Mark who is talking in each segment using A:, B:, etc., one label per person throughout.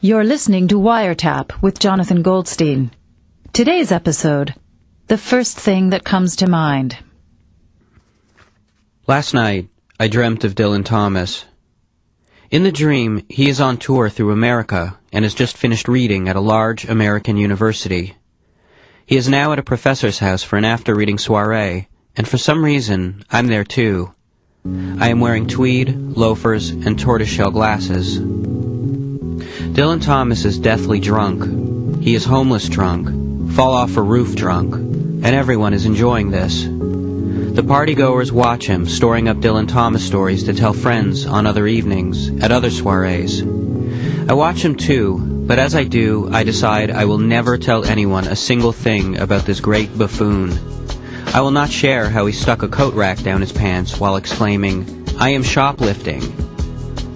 A: You're listening to Wiretap with Jonathan Goldstein. Today's episode The First Thing That Comes to Mind.
B: Last night, I dreamt of Dylan Thomas. In the dream, he is on tour through America and has just finished reading at a large American university. He is now at a professor's house for an after-reading soiree, and for some reason, I'm there too. I am wearing tweed, loafers, and tortoiseshell glasses. Dylan Thomas is deathly drunk. He is homeless drunk, fall off a roof drunk, and everyone is enjoying this. The partygoers watch him, storing up Dylan Thomas stories to tell friends on other evenings, at other soirees. I watch him too, but as I do, I decide I will never tell anyone a single thing about this great buffoon. I will not share how he stuck a coat rack down his pants while exclaiming, I am shoplifting,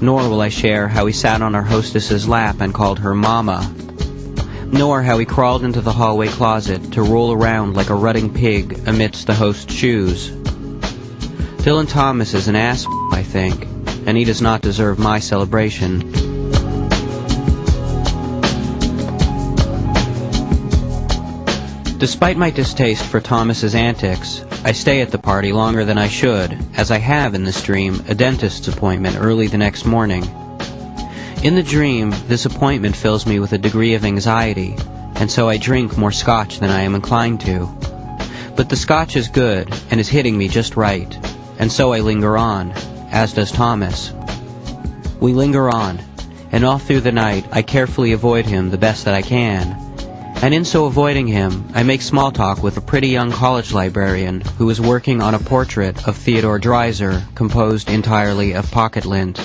B: nor will I share how he sat on our hostess's lap and called her Mama, nor how he crawled into the hallway closet to roll around like a rutting pig amidst the host's shoes. Dylan Thomas is an ass, I think, and he does not deserve my celebration. Despite my distaste for Thomas's antics, I stay at the party longer than I should, as I have in this dream a dentist's appointment early the next morning. In the dream, this appointment fills me with a degree of anxiety, and so I drink more scotch than I am inclined to. But the scotch is good and is hitting me just right, and so I linger on, as does Thomas. We linger on, and all through the night I carefully avoid him the best that I can, and in so avoiding him, I make small talk with a pretty young college librarian who is working on a portrait of Theodore Dreiser composed entirely of pocket lint.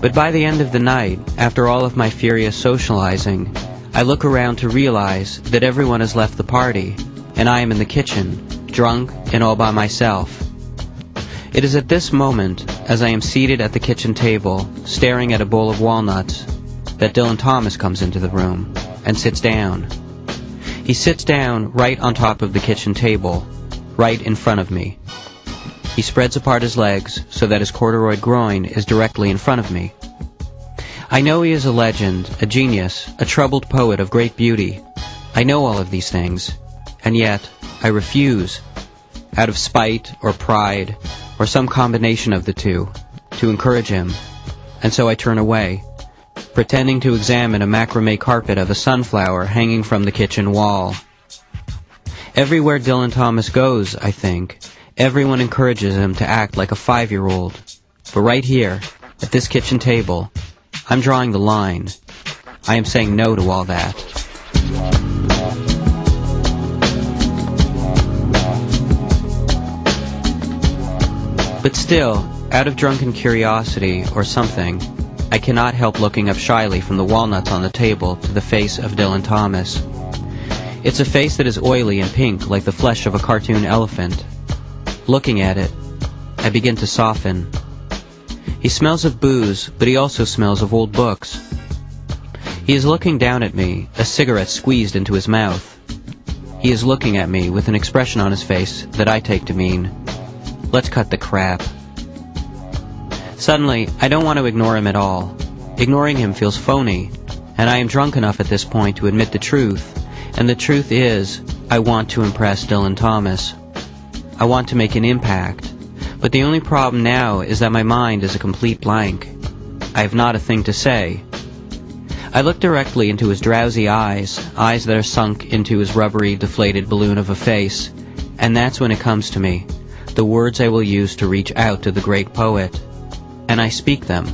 B: But by the end of the night, after all of my furious socializing, I look around to realize that everyone has left the party, and I am in the kitchen, drunk and all by myself. It is at this moment, as I am seated at the kitchen table, staring at a bowl of walnuts, that Dylan Thomas comes into the room and sits down. He sits down right on top of the kitchen table, right in front of me. He spreads apart his legs so that his corduroy groin is directly in front of me. I know he is a legend, a genius, a troubled poet of great beauty. I know all of these things, and yet I refuse, out of spite or pride, or some combination of the two, to encourage him, and so I turn away pretending to examine a macrame carpet of a sunflower hanging from the kitchen wall. Everywhere Dylan Thomas goes, I think, everyone encourages him to act like a five-year-old. But right here, at this kitchen table, I'm drawing the line. I am saying no to all that. But still, out of drunken curiosity or something, I cannot help looking up shyly from the walnuts on the table to the face of Dylan Thomas. It's a face that is oily and pink like the flesh of a cartoon elephant. Looking at it, I begin to soften. He smells of booze, but he also smells of old books. He is looking down at me, a cigarette squeezed into his mouth. He is looking at me with an expression on his face that I take to mean, let's cut the crap. Suddenly, I don't want to ignore him at all. Ignoring him feels phony, and I am drunk enough at this point to admit the truth, and the truth is, I want to impress Dylan Thomas. I want to make an impact, but the only problem now is that my mind is a complete blank. I have not a thing to say. I look directly into his drowsy eyes, eyes that are sunk into his rubbery, deflated balloon of a face, and that's when it comes to me, the words I will use to reach out to the great poet and I speak them.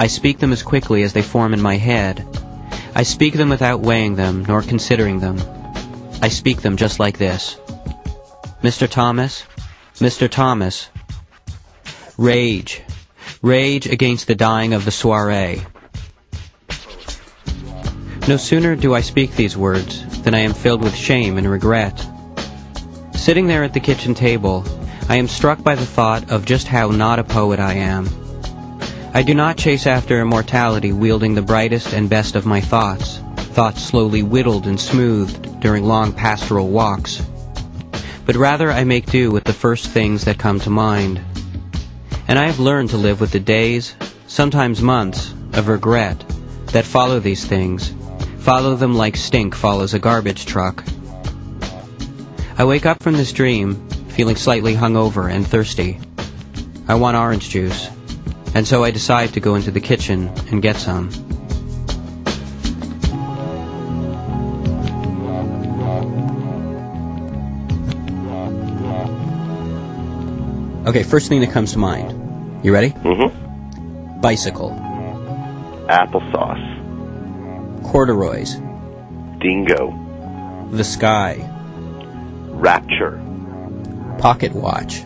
B: I speak them as quickly as they form in my head. I speak them without weighing them nor considering them. I speak them just like this. Mr. Thomas, Mr. Thomas, rage, rage against the dying of the soiree. No sooner do I speak these words than I am filled with shame and regret. Sitting there at the kitchen table, I am struck by the thought of just how not a poet I am. I do not chase after immortality wielding the brightest and best of my thoughts, thoughts slowly whittled and smoothed during long pastoral walks. But rather I make do with the first things that come to mind. And I have learned to live with the days, sometimes months, of regret, that follow these things. Follow them like stink follows a garbage truck. I wake up from this dream feeling slightly hungover and thirsty. I want orange juice, and so I decide to go into the kitchen and get some. Okay, first thing that comes to mind. You ready?
C: Mm-hmm.
B: Bicycle,
C: Applesauce.
B: corduroys,
C: Dingo.
B: the sky,
C: Rapture.
B: Pocket watch.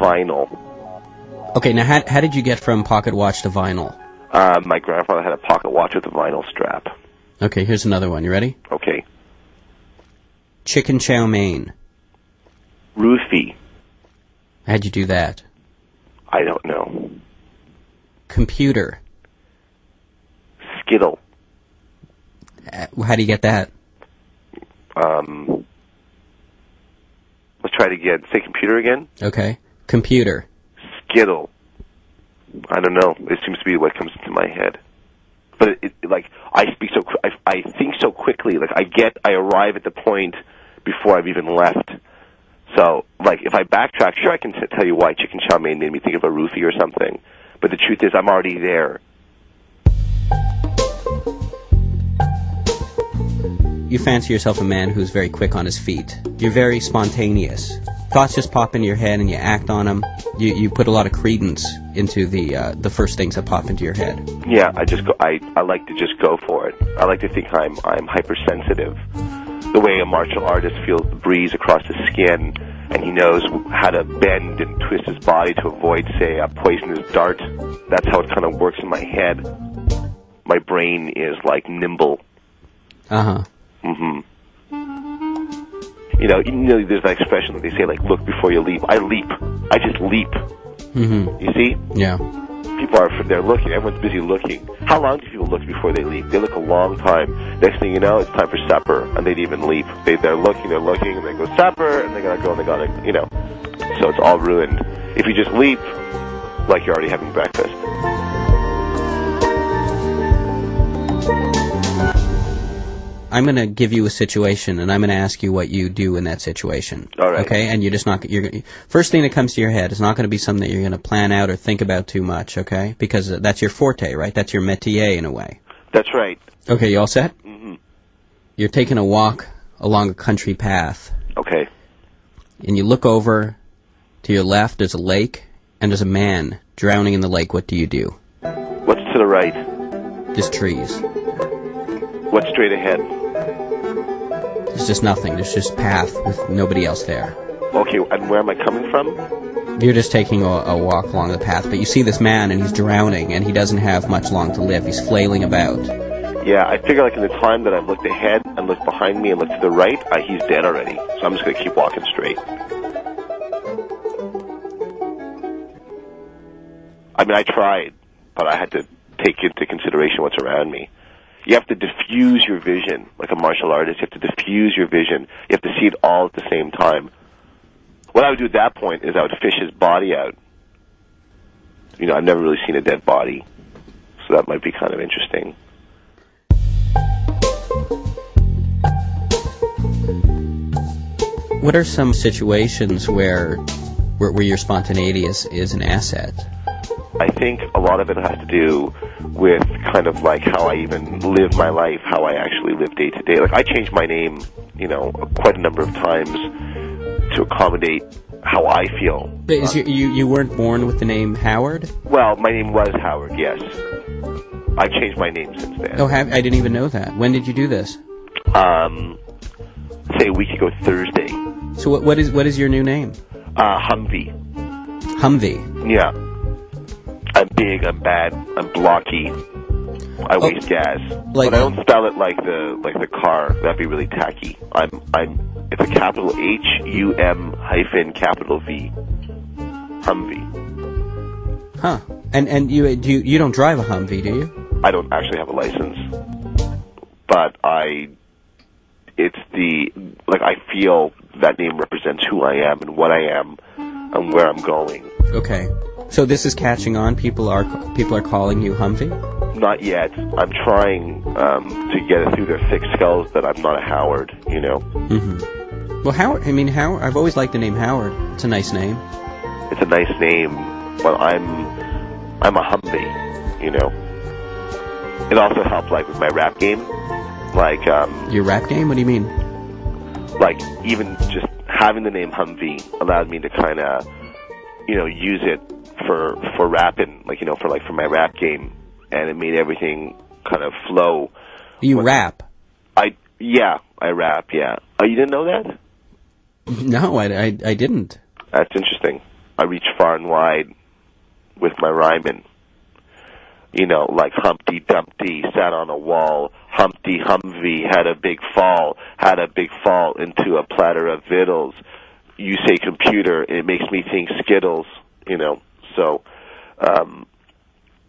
C: Vinyl.
B: Okay, now how, how did you get from pocket watch to vinyl?
C: Uh, my grandfather had a pocket watch with a vinyl strap.
B: Okay, here's another one. You ready?
C: Okay.
B: Chicken chow mein.
C: Roofie.
B: How'd you do that?
C: I don't know.
B: Computer.
C: Skittle.
B: Uh, How do you get that?
C: Um, try it again. Say computer again.
B: Okay. Computer.
C: Skittle. I don't know. It seems to be what comes into my head. But it, it like I speak so, I, I think so quickly. Like I get, I arrive at the point before I've even left. So, like, if I backtrack, sure, I can t- tell you why chicken chow mein made me think of a roofie or something. But the truth is, I'm already there.
B: You fancy yourself a man who's very quick on his feet. You're very spontaneous. Thoughts just pop into your head and you act on them. You, you put a lot of credence into the, uh, the first things that pop into your head.
C: Yeah, I just go. I I like to just go for it. I like to think I'm I'm hypersensitive. The way a martial artist feels the breeze across his skin, and he knows how to bend and twist his body to avoid, say, a poisonous dart. That's how it kind of works in my head. My brain is like nimble.
B: Uh huh.
C: Hmm You know, you know, there's that expression that they say, like, "Look before you leap." I leap. I just leap.
B: Mm
C: You see?
B: Yeah.
C: people are they're looking. Everyone's busy looking. How long do people look before they leave? They look a long time. Next thing you know, it's time for supper, and they'd even leave. They they're looking, they're looking, and they go supper, and they gotta go, and they gotta you know. So it's all ruined. If you just leap, like you're already having breakfast.
B: I'm going to give you a situation, and I'm going to ask you what you do in that situation.
C: All right.
B: Okay, and you're just not. You're first thing that comes to your head is not going to be something that you're going to plan out or think about too much. Okay, because that's your forte, right? That's your métier in a way.
C: That's right.
B: Okay, you all set?
C: hmm
B: You're taking a walk along a country path,
C: Okay.
B: and you look over to your left. There's a lake, and there's a man drowning in the lake. What do you do?
C: What's to the right?
B: There's trees.
C: What's straight ahead?
B: There's just nothing. There's just path with nobody else there.
C: Okay, and where am I coming from?
B: You're just taking a, a walk along the path, but you see this man and he's drowning and he doesn't have much long to live. He's flailing about.
C: Yeah, I figure like in the time that I've looked ahead and looked behind me and looked to the right, uh, he's dead already. So I'm just gonna keep walking straight. I mean, I tried, but I had to take into consideration what's around me. You have to diffuse your vision, like a martial artist. You have to diffuse your vision. You have to see it all at the same time. What I would do at that point is I would fish his body out. You know, I've never really seen a dead body, so that might be kind of interesting.
B: What are some situations where where, where your spontaneity is, is an asset?
C: I think a lot of it has to do with kind of like how I even live my life, how I actually live day to day. Like I changed my name, you know, quite a number of times to accommodate how I feel.
B: But Is you, you you weren't born with the name Howard?
C: Well, my name was Howard, yes. I changed my name since then.
B: Oh, have, I didn't even know that. When did you do this?
C: Um, say a week ago Thursday.
B: So what what is what is your new name?
C: Uh, Humvee.
B: Humvee.
C: Yeah. I'm big, I'm bad, I'm blocky. I
B: Oh.
C: waste gas.
B: Like-
C: but I don't spell it like the like the car. That'd be really tacky. I'm I'm it's a capital H U M hyphen capital V. Humvee.
B: Huh. And and you do you, you don't drive a Humvee, do you?
C: I don't actually have a license. But I it's the like I feel that name represents who I am and what I am and where I'm going.
B: Okay. So this is catching on. People are people are calling you Humvee.
C: Not yet. I'm trying um, to get it through their thick skulls that I'm not a Howard. You know,
B: Mm-hmm. Well, Howard. I mean, Howard. I've always liked the name Howard. It's a nice name.
C: it's a nice name, but I'm I'm a Humvee. You know. It also helped like with my rap game, like um,
B: Your rap game? What do you mean?
C: like even just having the name Humvee allowed me to kind of, you know, use it for for rapping, like you know, for like for my rap game, and it made everything kind of flow.
B: You
C: What-
B: rap?
C: I yeah, I rap. Yeah. Oh, you didn't know that?
B: No, I, I, I didn't.
C: That's interesting. I reach far and wide with my rhyming. You know, like Humpty Dumpty sat on a wall. Humpty Humvee had a big fall, had a big fall into a platter of victuals. You say computer, it makes me think Skittles. You know, so um,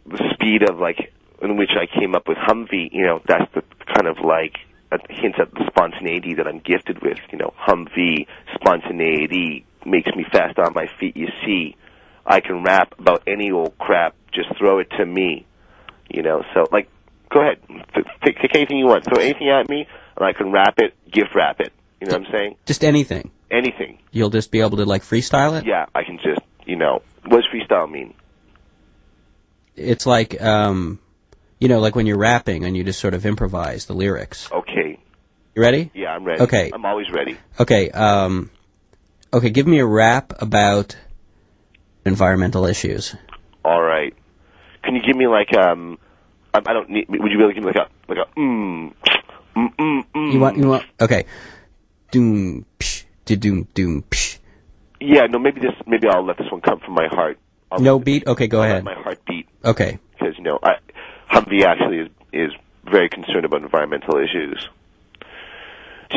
C: the speed of like in which I came up with Humvee, you know, that's the kind of like a hint at the spontaneity that I'm gifted with. You know, Humvee, spontaneity makes me fast on my feet. You see, I can rap about any old crap. Just throw it to me. You know, so like, go ahead, take, take anything you want, throw anything at me, and I can rap it, gift wrap it. You know what I'm saying?
B: Just anything.
C: Anything.
B: You'll just be able to like freestyle it.
C: Yeah, I can just, you know, what does freestyle mean?
B: It's like um, you know, like when you're rapping and you just sort of improvise the lyrics.
C: Okay,
B: You ready?
C: yeah, I'm ready.
B: Okay.
C: I'm always ready.
B: Okay. Um, okay. Give me a rap about environmental issues.
C: All right. Can you give me like um? I, I don't need. Would you be able to give me like a like a mm mm mm mm?
B: You want? You want? Okay. Doom. Psh, doom. Doom. Psh.
C: Yeah. No. Maybe this. Maybe I'll let this one come from my heart. I'll
B: No beat. Okay. Go
C: I'll let
B: ahead.
C: My heart beat
B: Okay.
C: because you know I Humvee actually is is very concerned about environmental issues.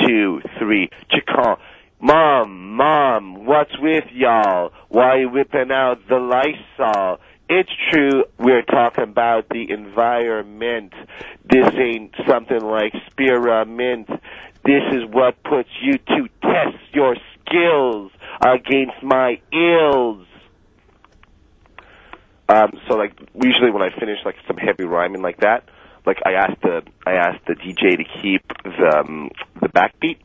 C: Two, three, Chicon. Mom, mom, what's with y'all? Why you whipping out the Lysol? It's true, we're talking about the environment. This ain't something like spearmint. This is what puts you to test your skills against my ills. Um, so like usually when I finish like some heavy rhyming like that, like I ask the I ask the DJ to keep the um, the backbeat.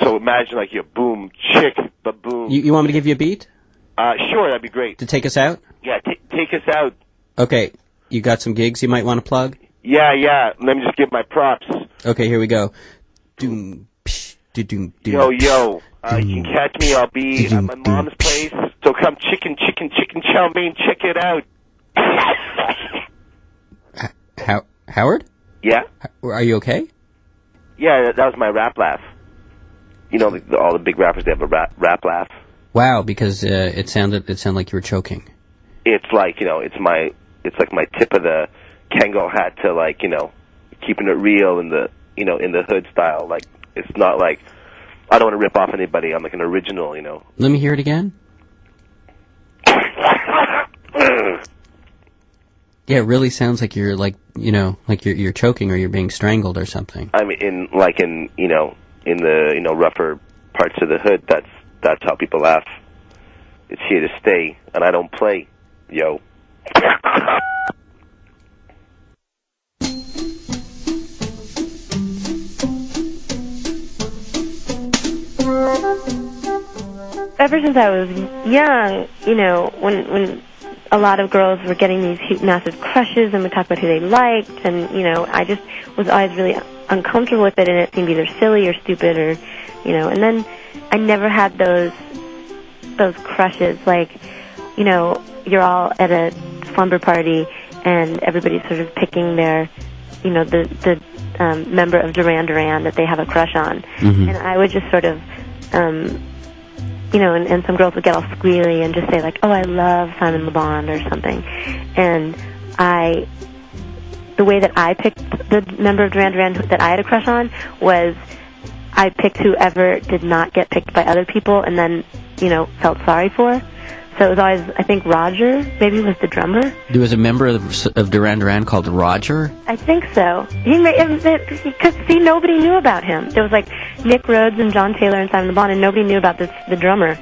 C: So imagine like your boom chick ba boom.
B: You, you want me to give you a beat
C: uh, sure, that'd be great.
B: to take us out?
C: Yeah, t- take us out.
B: Okay. You got some gigs you might want to plug?
C: Yeah, yeah. Let me just give my props.
B: Okay. Here we go. Doom. Psh, doom. Doom.
C: Yo, yo. Uh, you can catch me. I'll be at my mom's place. So come chicken, chicken, chicken chow mein. Check it out.
B: How, Howard?
C: yeah,
B: Are you okay?
C: yeah. That, that was my rap laugh. You know, the, all the big rappers they have a rap, rap laugh.
B: Wow, because uh, it sounded it sounded like you were choking.
C: it's like you know it's my it's like my tip of the Kangol hat to like you know keeping it real in the you know in the hood style like it's not like I don't want to rip off anybody I'm like an original you know
B: Let me hear it again. Yeah, it really sounds like you're like you know like you're you're choking or you're being strangled or something.
C: I'm in like in you know in the you know rougher parts of the hood that's that's how people laugh it's here to stay and I don't play yo
D: ever since I was young, you know, when when a lot of girls were getting these massive crushes and would talk about who they liked, and you know, I just was always really uncomfortable with it, and it seemed either silly or stupid, or you know. And then I never had those those crushes, like you know, you're all at a slumber party, and everybody's sort of picking their, you know, the the um, member of Duran Duran that they have a crush on,
B: Mhm.
D: and I would just sort of um you know, and, and some girls would get all squealy and just say like, "Oh, I love Simon Le Bon" or something. And I, the way that I picked the member of Duran Duran that I had a crush on was, I picked whoever did not get picked by other people, and then you know felt sorry for. So it was always, I think Roger maybe was the drummer.
B: There was a member of, of Duran Duran called Roger.
D: I think so. He because see nobody knew about him. There was like Nick Rhodes and John Taylor and Simon Le Bon, and nobody knew about this the drummer.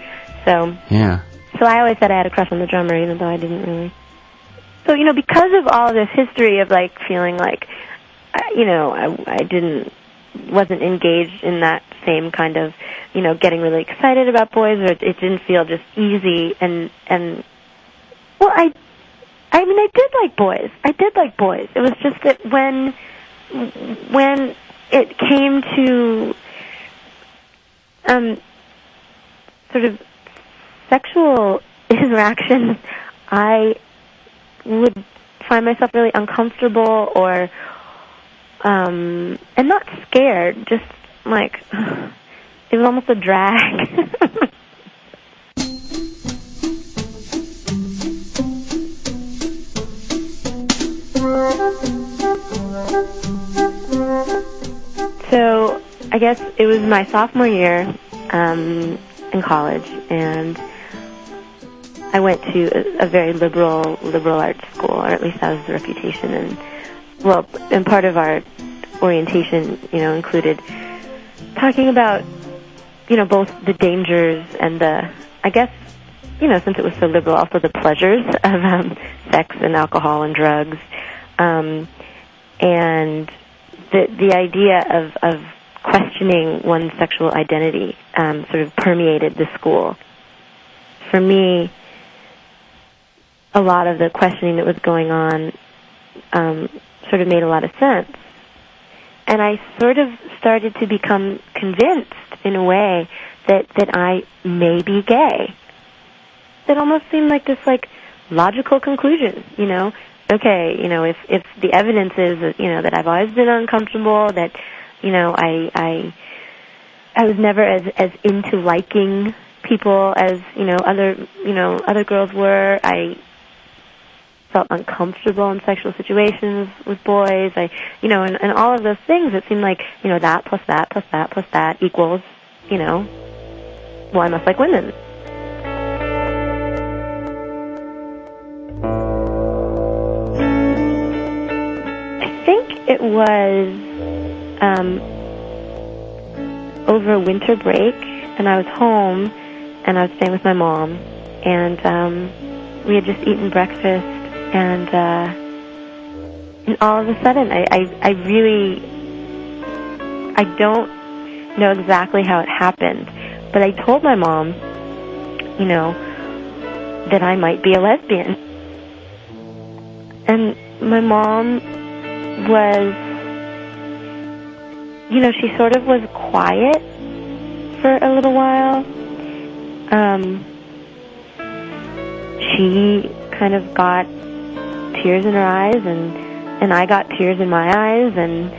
D: So
B: Yeah.
D: so I always said I had a crush on the drummer, even though I didn't really. So you know, because of all this history of like feeling like, you know, I, I didn't wasn't engaged in that same kind of, you know, getting really excited about boys, or it, it didn't feel just easy. And and well, I, I mean, I did like boys. I did like boys. It was just that when when it came to um sort of sexual interaction, I would find myself really uncomfortable or um and not scared, just like it was almost a drag. so I guess it was my sophomore year um, in college, and I went to a, a very liberal liberal arts school, or at least that was the reputation. And well, and part of our orientation, you know, included talking about, you know, both the dangers and the, I guess, you know, since it was so liberal, also the pleasures of um, sex and alcohol and drugs, um, and the the idea of of questioning one's sexual identity um, sort of permeated the school. For me, a lot of the questioning that was going on um, sort of made a lot of sense. And I sort of started to become convinced in a way that, that I may be gay. That almost seemed like this like logical conclusion, you know. Okay, you know, if if the evidence is you know, that I've always been uncomfortable, that you know, I I I was never as as into liking people as you know other you know other girls were. I felt uncomfortable in sexual situations with boys. I you know, and, and all of those things. It seemed like you know that plus that plus that plus that equals you know. Well, I must like women. I think it was um, over winter break, and I was home, and I was staying with my mom, and um, we had just eaten breakfast, and uh, and all of a sudden, I, I I really I don't know exactly how it happened, but I told my mom, you know, that I might be a lesbian, and my mom was you know, she sort of was quiet for a little while. Um, she kind of got tears in her eyes, and and I got tears in my eyes, and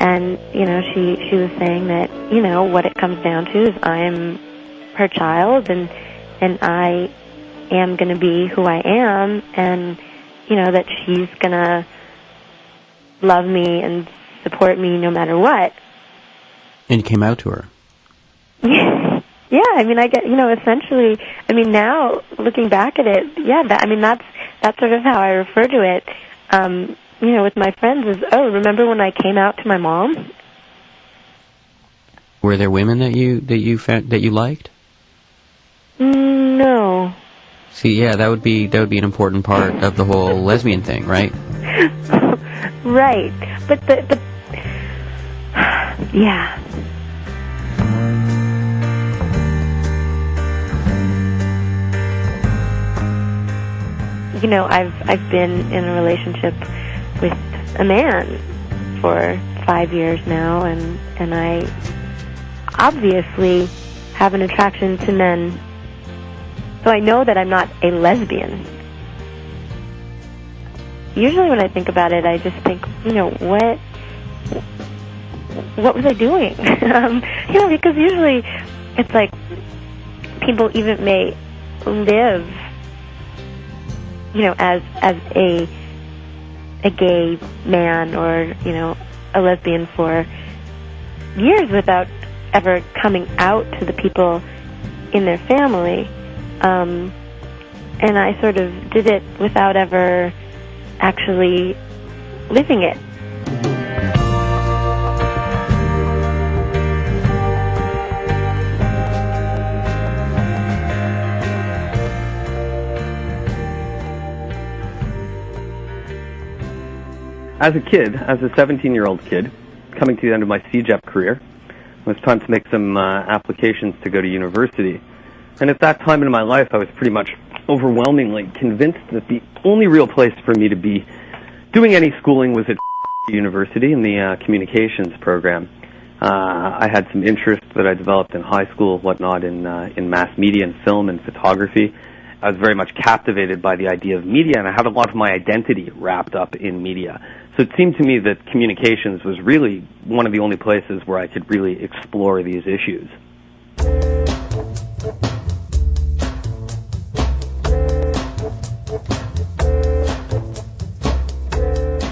D: and you know, she she was saying that you know what it comes down to is I am her child, and and I am going to be who I am, and you know that she's going to love me and support me no matter what.
B: And you came out to her.
D: yeah, I mean, I get, you know, essentially, I mean, now looking back at it, yeah, that, I mean, that's that's sort of how I refer to it. Um, you know, with my friends is, oh, remember when I came out to my mom?
B: Were there women that you that you found, that you liked?
D: Mm, no.
B: See, yeah, that would be that would be an important part of the whole lesbian thing, right?
D: right, but the the yeah. You know, I've I've been in a relationship with a man for five years now, and and I obviously have an attraction to men. So I know that I'm not a lesbian. Usually, when I think about it, I just think, you know, what what was I doing? um, you know, because usually it's like people even may live, you know, as as a a gay man or you know a lesbian for years without ever coming out to the people in their family. Um, and I sort of did it without ever actually living it.
E: As a kid, as a 17-year-old kid, coming to the end of my CEGEP career, it was time to make some uh, applications to go to university. And at that time in my life, I was pretty much overwhelmingly convinced that the only real place for me to be doing any schooling was at university in the uh, communications program. Uh, I had some interests that I developed in high school, whatnot, in uh, in mass media and film and photography. I was very much captivated by the idea of media, and I had a lot of my identity wrapped up in media. So it seemed to me that communications was really one of the only places where I could really explore these issues.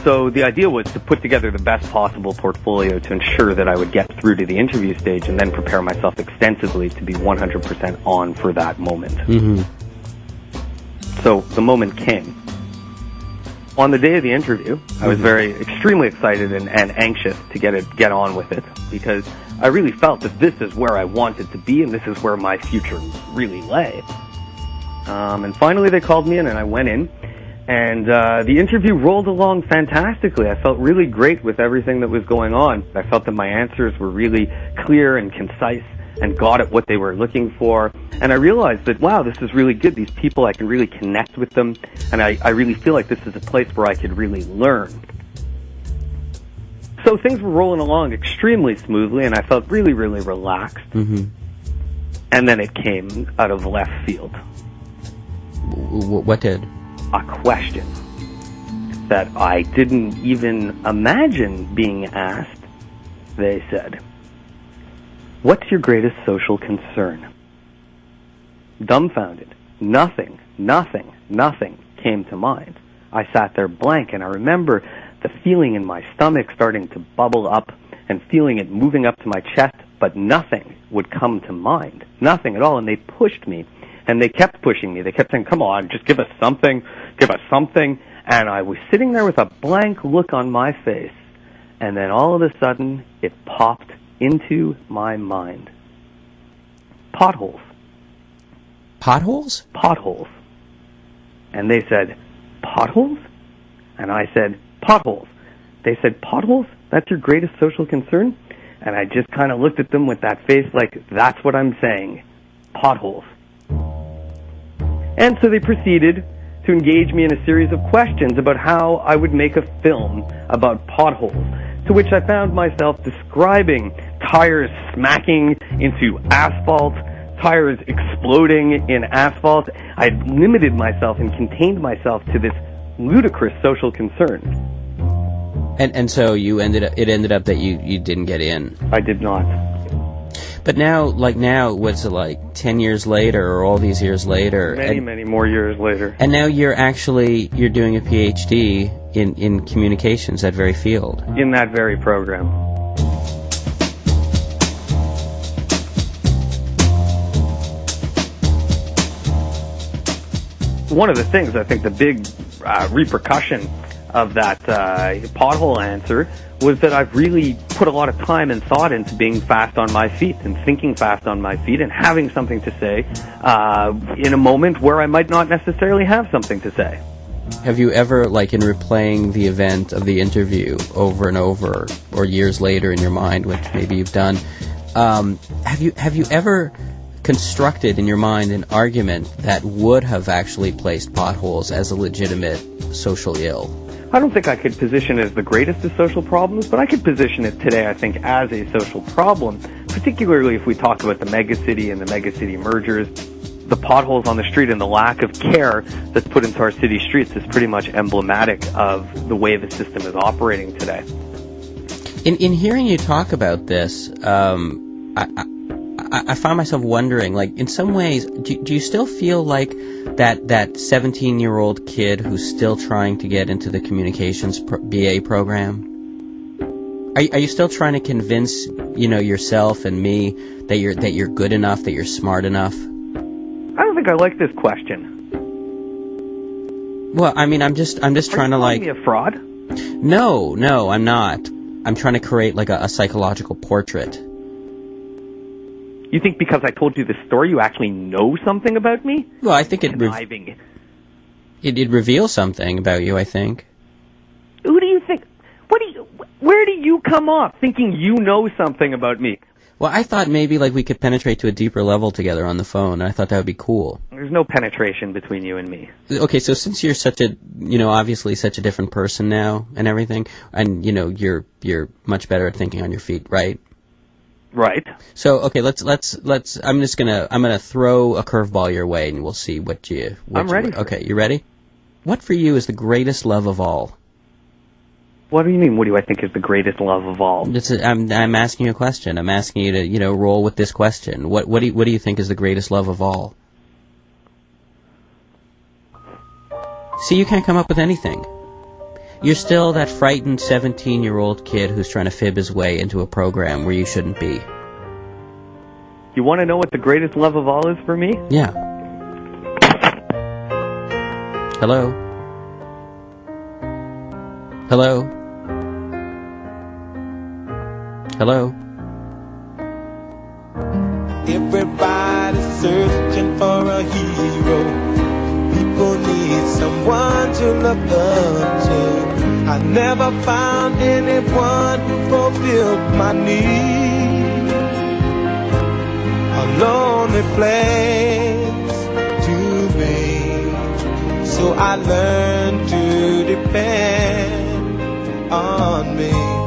E: So the idea was to put together the best possible portfolio to ensure that I would get through to the interview stage and then prepare myself extensively to be 100% on for that moment.
B: Mm-hmm.
E: So the moment came. On the day of the interview, I was very extremely excited and, and anxious to get it get on with it because I really felt that this is where I wanted to be and this is where my future really lay. Um, and finally, they called me in, and I went in, and uh, the interview rolled along fantastically. I felt really great with everything that was going on. I felt that my answers were really clear and concise and got at what they were looking for. And I realized that, wow, this is really good. These people, I can really connect with them. And I, I really feel like this is a place where I could really learn. So things were rolling along extremely smoothly, and I felt really, really relaxed.
B: Mm-hmm.
E: And then it came out of left field
B: what did?
E: a question that I didn't even imagine being asked. They said, What's your greatest social concern? Dumbfounded. Nothing, nothing, nothing came to mind. I sat there blank and I remember the feeling in my stomach starting to bubble up and feeling it moving up to my chest, but nothing would come to mind. Nothing at all. And they pushed me and they kept pushing me. They kept saying, come on, just give us something, give us something. And I was sitting there with a blank look on my face. And then all of a sudden, it popped into my mind. Potholes.
B: Potholes?
E: Potholes. And they said, potholes? And I said, potholes. They said, potholes? That's your greatest social concern? And I just kind of looked at them with that face like, that's what I'm saying. Potholes. And so they proceeded to engage me in a series of questions about how I would make a film about potholes, to which I found myself describing tires smacking into asphalt, tires exploding in asphalt. I limited myself and contained myself to this ludicrous social concern.
B: And and so you ended up it ended up that you you didn't get in.
E: I did not.
B: But now like now what's it like 10 years later or all these years later
E: Many,
B: and,
E: many more years later.
B: and now you're actually you're doing a PhD in in communications that very field.
E: In that very program. One of the things, I think the big uh, repercussion of that uh, pothole answer was that I've really put a lot of time and thought into being fast on my feet and thinking fast on my feet and having something to say uh, in a moment where I might not necessarily have something to say.
B: Have you ever, like in replaying the event of the interview over and over, or years later in your mind, which maybe you've done, um, have you have you ever constructed in your mind an argument that would have actually placed potholes as a legitimate social ill?
E: I don't think I could position it as the greatest of social problems, but I could position it today, I think, as a social problem, particularly if we talk about the megacity and the megacity mergers. The potholes on the street and the lack of care that's put into our city streets is pretty much emblematic of the way the system is operating today.
B: In in hearing you talk about this, um, I, I I find myself wondering, like, in some ways, do, do you still feel like that that 17 year old kid who's still trying to get into the communications pro- BA program? Are, are you still trying to convince, you know, yourself and me that you're that you're good enough, that you're smart enough?
E: I don't think I like this question.
B: Well, I mean, I'm just I'm just
E: Are
B: trying
E: you
B: to like.
E: me a fraud?
B: No, no, I'm not. I'm trying to create like a, a psychological portrait.
E: You think because I told you this story, you actually know something about me?
B: Well, I think it re- it, it reveals something about you. I think.
E: Who do you think? what do you, where do you come off thinking you know something about me?
B: Well, I thought maybe like we could penetrate to a deeper level together on the phone. I thought that would be cool.
E: There's no penetration between you and me.
B: Okay, so since you're such a, you know, obviously such a different person now and everything, and you know, you're you're much better at thinking on your feet, right?
E: Right.
B: So okay, let's let's let's. I'm just gonna I'm gonna throw a curveball your way, and we'll see what you. What
E: I'm
B: you-
E: ready
B: okay, you ready? What for you is the greatest love of all?
E: What do you mean? What do I think is the greatest love of all?
B: It's a, I'm I'm asking you a question. I'm asking you to you know roll with this question. What what do you, what do you think is the greatest love of all? See, you can't come up with anything. You're still that frightened 17 year old kid who's trying to fib his way into a program where you shouldn't be.
E: You want to know what the greatest love of all is for me?
B: Yeah. Hello? Hello? Hello?
F: Everybody's searching for a hero. People need someone to look up to. I never found anyone who fulfilled my need. A lonely place to be. So I learned to depend on me.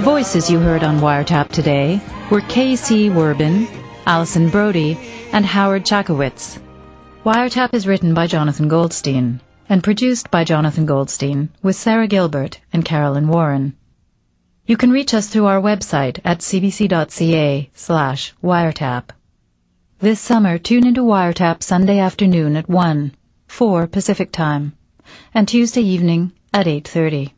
F: The
A: voices you heard on Wiretap today were K.C. Werbin, Allison Brody, and Howard Chackowicz. Wiretap is written by Jonathan Goldstein and produced by Jonathan Goldstein with Sarah Gilbert and Carolyn Warren. You can reach us through our website at cbc.ca slash wiretap. This summer, tune into Wiretap Sunday afternoon at 1, 4 Pacific Time, and Tuesday evening at 8.30.